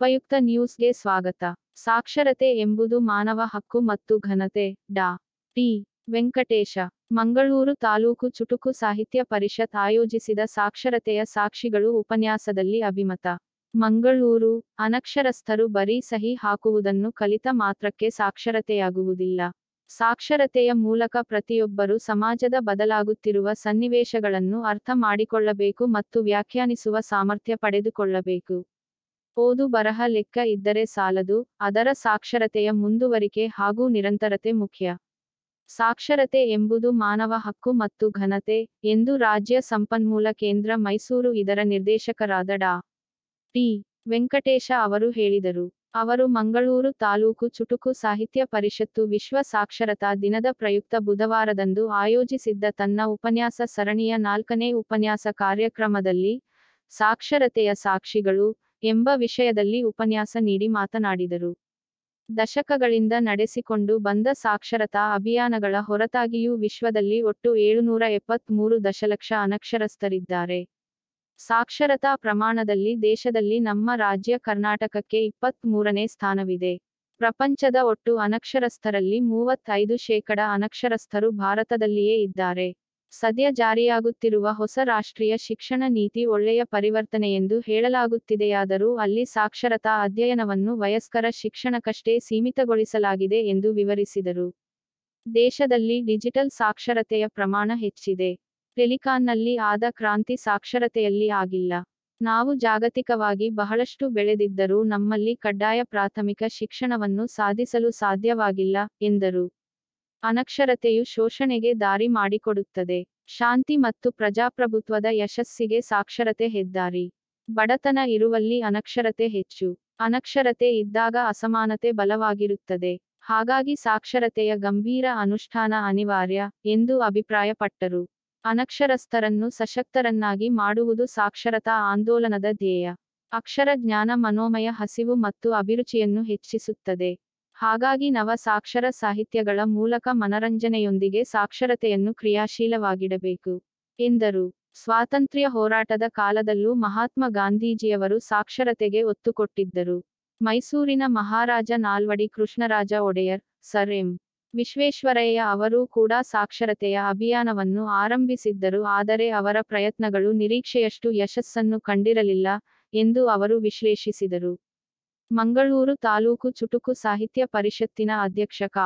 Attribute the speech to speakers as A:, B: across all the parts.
A: ಉಪಯುಕ್ತ ನ್ಯೂಸ್ಗೆ ಸ್ವಾಗತ. ಸಾಕ್ಷರತೆ ಎಂಬುದು ಮಾನವ ಹಕ್ಕು ಮತ್ತು ಘನತೆ. ಡಾ. ಟಿ ವೆಂಕಟೇಶ, ಮಂಗಳೂರು ತಾಲೂಕು ಚುಟುಕು ಸಾಹಿತ್ಯ ಪರಿಷತ್ ಆಯೋಜಿಸಿದ ಸಾಕ್ಷರತೆಯ ಸಾಕ್ಷಿಗಳು ಉಪನ್ಯಾಸದಲ್ಲಿ ಅಭಿಮತ. ಮಂಗಳೂರು, ಅನಕ್ಷರಸ್ಥರು ಬರೀ ಸಹಿ ಹಾಕುವುದನ್ನು ಕಲಿತ ಮಾತ್ರಕ್ಕೆ ಸಾಕ್ಷರತೆಯಾಗುವುದಿಲ್ಲ. ಸಾಕ್ಷರತೆಯ ಮೂಲಕ ಪ್ರತಿಯೊಬ್ಬರು ಸಮಾಜದ ಬದಲಾಗುತ್ತಿರುವ ಸನ್ನಿವೇಶಗಳನ್ನು ಅರ್ಥ ಮಾಡಿಕೊಳ್ಳಬೇಕು ಮತ್ತು ವ್ಯಾಖ್ಯಾನಿಸುವ ಸಾಮರ್ಥ್ಯ ಪಡೆದುಕೊಳ್ಳಬೇಕು. ಓದು ಬರಹ ಲೆಕ್ಕ ಇದ್ದರೆ ಸಾಲದು, ಅದರ ಸಾಕ್ಷರತೆಯ ಮುಂದುವರಿಕೆ ಹಾಗೂ ನಿರಂತರತೆ ಮುಖ್ಯ. ಸಾಕ್ಷರತೆ ಎಂಬುದು ಮಾನವ ಹಕ್ಕು ಮತ್ತು ಘನತೆ ಎಂದು ರಾಜ್ಯ ಸಂಪನ್ಮೂಲ ಕೇಂದ್ರ ಮೈಸೂರು ಇದರ ನಿರ್ದೇಶಕರಾದ ಡಾ. ಟಿ ವೆಂಕಟೇಶ ಅವರು ಹೇಳಿದರು. ಅವರು ಮಂಗಳೂರು ತಾಲೂಕು ಚುಟುಕು ಸಾಹಿತ್ಯ ಪರಿಷತ್ತು ವಿಶ್ವ ಸಾಕ್ಷರತಾ ದಿನದ ಪ್ರಯುಕ್ತ ಬುಧವಾರದಂದು ಆಯೋಜಿಸಿದ್ದ ತನ್ನ ಉಪನ್ಯಾಸ ಸರಣಿಯ ನಾಲ್ಕನೇ ಉಪನ್ಯಾಸ ಕಾರ್ಯಕ್ರಮದಲ್ಲಿ ಸಾಕ್ಷರತೆಯ ಸಾಕ್ಷಿಗಳು ಎಂಬ ವಿಷಯದಲ್ಲಿ ಉಪನ್ಯಾಸ ನೀಡಿ ಮಾತನಾಡಿದರು. ದಶಕಗಳಿಂದ ನಡೆಸಿಕೊಂಡು ಬಂದ ಸಾಕ್ಷರತಾ ಅಭಿಯಾನಗಳ ಹೊರತಾಗಿಯೂ ವಿಶ್ವದಲ್ಲಿ ಒಟ್ಟು ಏಳುನೂರ ಎಪ್ಪತ್ಮೂರು ದಶಲಕ್ಷ ಅನಕ್ಷರಸ್ಥರಿದ್ದಾರೆ. ಸಾಕ್ಷರತಾ ಪ್ರಮಾಣದಲ್ಲಿ ದೇಶದಲ್ಲಿ ನಮ್ಮ ರಾಜ್ಯ ಕರ್ನಾಟಕಕ್ಕೆ ಇಪ್ಪತ್ತ್ ಮೂರನೇ ಸ್ಥಾನವಿದೆ. ಪ್ರಪಂಚದ ಒಟ್ಟು ಅನಕ್ಷರಸ್ಥರಲ್ಲಿ ಮೂವತ್ತೈದು ಶೇಕಡ ಅನಕ್ಷರಸ್ಥರು ಭಾರತದಲ್ಲಿಯೇ ಇದ್ದಾರೆ. ಸದ್ಯ ಜಾರಿಯಾಗುತ್ತಿರುವ ಹೊಸ ರಾಷ್ಟ್ರೀಯ ಶಿಕ್ಷಣ ನೀತಿ ಒಳ್ಳೆಯ ಪರಿವರ್ತನೆಯೆಂದು ಹೇಳಲಾಗುತ್ತಿದೆಯಾದರೂ ಅಲ್ಲಿ ಸಾಕ್ಷರತಾ ಅಧ್ಯಯನವನ್ನು ವಯಸ್ಕರ ಶಿಕ್ಷಣಕ್ಕಷ್ಟೇ ಸೀಮಿತಗೊಳಿಸಲಾಗಿದೆ ಎಂದು ವಿವರಿಸಿದರು. ದೇಶದಲ್ಲಿ ಡಿಜಿಟಲ್ ಸಾಕ್ಷರತೆಯ ಪ್ರಮಾಣ ಹೆಚ್ಚಿದೆ. ಟೆಲಿಕಾನ್ನಲ್ಲಿ ಆದ ಕ್ರಾಂತಿ ಸಾಕ್ಷರತೆಯಲ್ಲಿ ಆಗಿಲ್ಲ. ನಾವು ಜಾಗತಿಕವಾಗಿ ಬಹಳಷ್ಟು ಬೆಳೆದಿದ್ದರೂ ನಮ್ಮಲ್ಲಿ ಕಡ್ಡಾಯ ಪ್ರಾಥಮಿಕ ಶಿಕ್ಷಣವನ್ನು ಸಾಧಿಸಲು ಸಾಧ್ಯವಾಗಿಲ್ಲ, ಎಂದರು. ಅನಕ್ಷರತೆಯು ಶೋಷಣೆಗೆ ದಾರಿ ಮಾಡಿಕೊಡುತ್ತದೆ. ಶಾಂತಿ ಮತ್ತು ಪ್ರಜಾಪ್ರಭುತ್ವದ ಯಶಸ್ಸಿಗೆ ಸಾಕ್ಷರತೆ ಹೆದ್ದಾರಿ. ಬಡತನ ಇರುವಲ್ಲಿ ಅನಕ್ಷರತೆ ಹೆಚ್ಚು. ಅನಕ್ಷರತೆ ಇದ್ದಾಗ ಅಸಮಾನತೆ ಬಲವಾಗಿರುತ್ತದೆ. ಹಾಗಾಗಿ ಸಾಕ್ಷರತೆಯ ಗಂಭೀರ ಅನುಷ್ಠಾನ ಅನಿವಾರ್ಯ ಎಂದು ಅಭಿಪ್ರಾಯಪಟ್ಟರು. ಅನಕ್ಷರಸ್ಥರನ್ನು ಸಶಕ್ತರನ್ನಾಗಿ ಮಾಡುವುದು ಸಾಕ್ಷರತಾ ಆಂದೋಲನದ ಧ್ಯೇಯ. ಅಕ್ಷರ ಜ್ಞಾನ ಮನೋಮಯ ಹಸಿವು ಮತ್ತು ಅಭಿರುಚಿಯನ್ನು ಹೆಚ್ಚಿಸುತ್ತದೆ. ಹಾಗಾಗಿ ನವ ಸಾಕ್ಷರ ಸಾಹಿತ್ಯಗಳ ಮೂಲಕ ಮನರಂಜನೆಯೊಂದಿಗೆ ಸಾಕ್ಷರತೆಯನ್ನು ಕ್ರಿಯಾಶೀಲವಾಗಿಡಬೇಕು, ಎಂದರು. ಸ್ವಾತಂತ್ರ್ಯ ಹೋರಾಟದ ಕಾಲದಲ್ಲೂ ಮಹಾತ್ಮ ಗಾಂಧೀಜಿಯವರು ಸಾಕ್ಷರತೆಗೆ ಒತ್ತು ಕೊಟ್ಟಿದ್ದರು ಮೈಸೂರಿನ ಮಹಾರಾಜ ನಾಲ್ವಡಿ ಕೃಷ್ಣರಾಜ ಒಡೆಯರ್, ಸರ್ ಎಂ. ವಿಶ್ವೇಶ್ವರಯ್ಯ ಅವರೂ ಕೂಡ ಸಾಕ್ಷರತೆಯ ಅಭಿಯಾನವನ್ನು ಆರಂಭಿಸಿದ್ದರು, ಆದರೆ ಅವರ ಪ್ರಯತ್ನಗಳು ನಿರೀಕ್ಷೆಯಷ್ಟು ಯಶಸ್ಸನ್ನು ಕಂಡಿರಲಿಲ್ಲ ಎಂದು ಅವರು ವಿಶ್ಲೇಷಿಸಿದರು. ಮಂಗಳೂರು ತಾಲೂಕು ಚುಟುಕು ಸಾಹಿತ್ಯ ಪರಿಷತ್ತಿನ ಅಧ್ಯಕ್ಷ ಕ.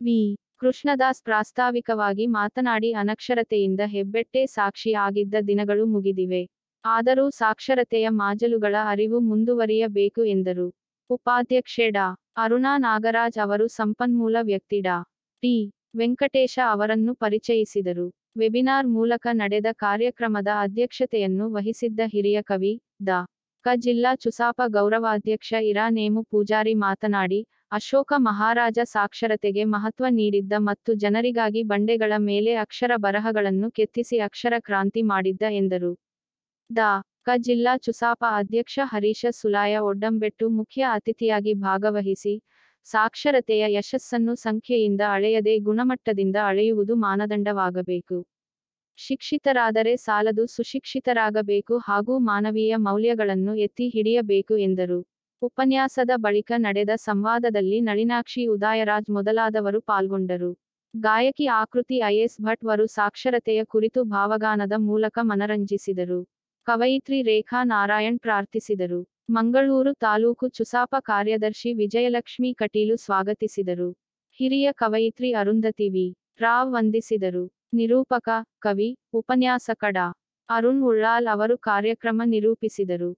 A: ವಿ. ಕೃಷ್ಣದಾಸ್ ಪ್ರಾಸ್ತಾವಿಕವಾಗಿ ಮಾತನಾಡಿ ಅನಕ್ಷರತೆಯಿಂದ ಹೆಬ್ಬೆಟ್ಟೆ ಸಾಕ್ಷಿ ಆಗಿದ್ದ ದಿನಗಳು ಮುಗಿದಿವೆ. ಆದರೂ ಸಾಕ್ಷರತೆಯ ಮಾಜಲುಗಳ ಅರಿವು ಮುಂದುವರಿಯಬೇಕು ಎಂದರು. ಉಪಾಧ್ಯಕ್ಷೆ ಡಾ. ಅರುಣಾ ನಾಗರಾಜ್ ಅವರು ಸಂಪನ್ಮೂಲ ವ್ಯಕ್ತಿ ಡಾ. ಟಿ. ವೆಂಕಟೇಶ ಅವರನ್ನು ಪರಿಚಯಿಸಿದರು. ವೆಬಿನಾರ್ ಮೂಲಕ ನಡೆದ ಕಾರ್ಯಕ್ರಮದ ಅಧ್ಯಕ್ಷತೆಯನ್ನು ವಹಿಸಿದ್ದ ಹಿರಿಯ ಕವಿ ದ ಕ ಜಿಲ್ಲಾ ಚುಸಾಪ ಗೌರವಾಧ್ಯಕ್ಷ ಇರಾನೇಮು ಪೂಜಾರಿ ಮಾತನಾಡಿ, ಅಶೋಕ ಮಹಾರಾಜ ಸಾಕ್ಷರತೆಗೆ ಮಹತ್ವ ನೀಡಿದ್ದ ಮತ್ತು ಜನರಿಗಾಗಿ ಬಂಡೆಗಳ ಮೇಲೆ ಅಕ್ಷರ ಬರಹಗಳನ್ನು ಕೆತ್ತಿಸಿ ಅಕ್ಷರ ಕ್ರಾಂತಿ ಮಾಡಿದ್ದ ಎಂದರು. ದ, ಕ ಜಿಲ್ಲಾ ಚುಸಾಪ ಅಧ್ಯಕ್ಷ ಹರೀಶ ಸುಲಾಯ ಒಡ್ಡಂಬೆಟ್ಟು ಮುಖ್ಯ ಅತಿಥಿಯಾಗಿ ಭಾಗವಹಿಸಿ, ಸಾಕ್ಷರತೆಯ ಯಶಸ್ಸನ್ನು ಸಂಖ್ಯೆಯಿಂದ ಅಳೆಯದೆ ಗುಣಮಟ್ಟದಿಂದ ಅಳೆಯುವುದು ಮಾನದಂಡವಾಗಬೇಕು. ಶಿಕ್ಷಿತರಾದರೆ ಸಾಲದು ಸುಶಿಕ್ಷಿತರಾಗಬೇಕು ಹಾಗೂ ಮಾನವೀಯ ಮೌಲ್ಯಗಳನ್ನು ಎತ್ತಿ ಹಿಡಿಯಬೇಕು ಎಂದರು. ಉಪನ್ಯಾಸದ ಬಳಿಕ ನಡೆದ ಸಂವಾದದಲ್ಲಿ ನಳಿನಾಕ್ಷಿ ಉದಯರಾಜ್ ಮೊದಲಾದವರು ಪಾಲ್ಗೊಂಡರು. ಗಾಯಕಿ ಆಕೃತಿ ಐಎಸ್ ಭಟ್ ವರು ಸಾಕ್ಷರತೆಯ ಕುರಿತು ಭಾವಗಾನದ ಮೂಲಕ ಮನರಂಜಿಸಿದರು. ಕವಯಿತ್ರಿ ರೇಖಾ ನಾರಾಯಣ್ ಪ್ರಾರ್ಥಿಸಿದರು. ಮಂಗಳೂರು ತಾಲೂಕು ಚುಸಾಪ ಕಾರ್ಯದರ್ಶಿ ವಿಜಯಲಕ್ಷ್ಮಿ ಕಟೀಲು ಸ್ವಾಗತಿಸಿದರು. ಹಿರಿಯ ಕವಯಿತ್ರಿ ಅರುಂಧತಿ ವಿ. ರಾವ್ ವಂದಿಸಿದರು. ನಿರೂಪಕ ಕವಿ ಉಪನ್ಯಾಸಕ ಡಾ. ಅರುಣ್ ಉಳ್ಳಾಲ್ ಅವರು ಕಾರ್ಯಕ್ರಮ ನಿರೂಪಿಸಿದರು.